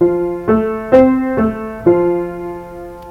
Bye.